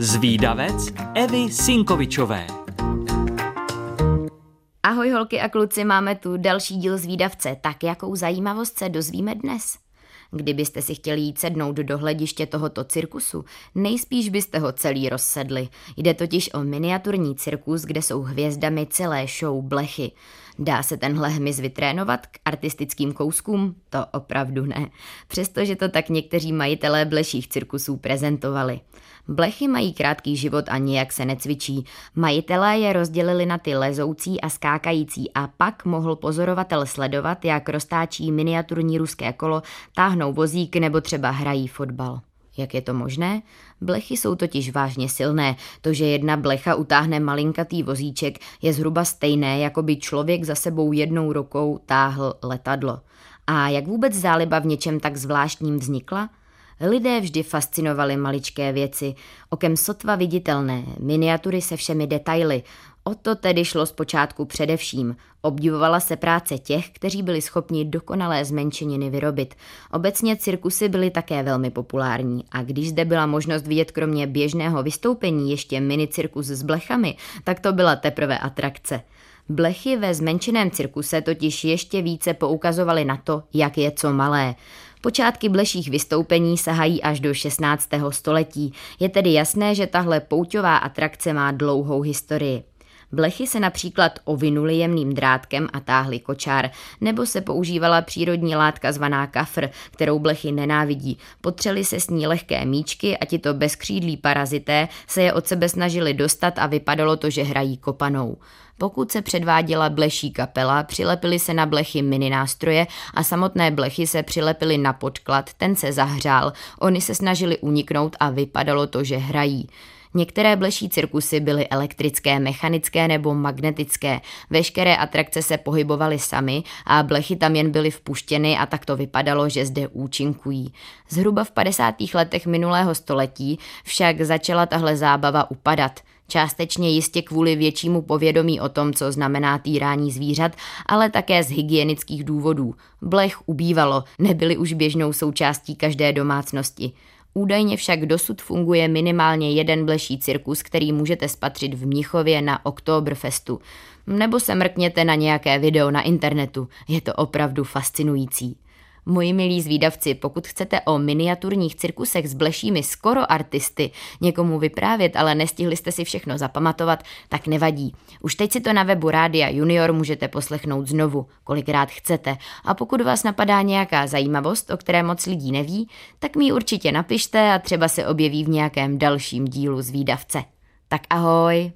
Zvídavec Evy Sinkovičové. Ahoj holky a kluci, máme tu další díl Zvídavce. Tak jakou zajímavost se dozvíme dnes? Kdybyste si chtěli jít sednout do hlediště tohoto cirkusu, nejspíš byste ho celý rozsedli. Jde totiž o miniaturní cirkus, kde jsou hvězdami celé show blechy. Dá se tenhle hmyz vytrénovat k artistickým kouskům? To opravdu ne. Přestože to tak někteří majitelé bleších cirkusů prezentovali. Blechy mají krátký život a nijak se necvičí. Majitelé je rozdělili na ty lezoucí a skákající a pak mohl pozorovatel sledovat, jak roztáčí miniaturní ruské kolo, táhnou vozík nebo třeba hrají fotbal. Jak je to možné? Blechy jsou totiž vážně silné. To, že jedna blecha utáhne malinkatý vozíček, je zhruba stejné, jako by člověk za sebou jednou rukou táhl letadlo. A jak vůbec záliba v něčem tak zvláštním vznikla? Lidé vždy fascinovaly maličké věci, okem sotva viditelné, miniatury se všemi detaily. O to tedy šlo zpočátku především. Obdivovala se práce těch, kteří byli schopni dokonalé zmenšeniny vyrobit. Obecně cirkusy byly také velmi populární a když zde byla možnost vidět kromě běžného vystoupení ještě minicirkus s blechami, tak to byla teprve atrakce. Blechy ve zmenšeném cirkuse totiž ještě více poukazovaly na to, jak je co malé. Počátky bleších vystoupení sahají až do 16. století. Je tedy jasné, že tahle pouťová atrakce má dlouhou historii. Blechy se například ovinuly jemným drátkem a táhly kočár, nebo se používala přírodní látka zvaná kafr, kterou blechy nenávidí. Potřeli se s ní lehké míčky a tito bezkřídlí parazité se je od sebe snažili dostat a vypadalo to, že hrají kopanou. Pokud se předváděla bleší kapela, přilepily se na blechy mini nástroje a samotné blechy se přilepily na podklad, ten se zahřál, oni se snažili uniknout a vypadalo to, že hrají. Některé bleší cirkusy byly elektrické, mechanické nebo magnetické. Veškeré atrakce se pohybovaly sami a blechy tam jen byly vpuštěny a tak to vypadalo, že zde účinkují. Zhruba v 50. letech minulého století však začala tahle zábava upadat. Částečně jistě kvůli většímu povědomí o tom, co znamená týrání zvířat, ale také z hygienických důvodů. Blech ubývalo, nebyly už běžnou součástí každé domácnosti. Údajně však dosud funguje minimálně jeden bleší cirkus, který můžete spatřit v Mnichově na Oktoberfestu. Nebo se mrkněte na nějaké video na internetu, je to opravdu fascinující. Moji milí zvídavci, pokud chcete o miniaturních cirkusech s blešími skoro artisty někomu vyprávět, ale nestihli jste si všechno zapamatovat, tak nevadí. Už teď si to na webu Rádia Junior můžete poslechnout znovu, kolikrát chcete. A pokud vás napadá nějaká zajímavost, o které moc lidí neví, tak mi určitě napište a třeba se objeví v nějakém dalším dílu zvídavce. Tak ahoj!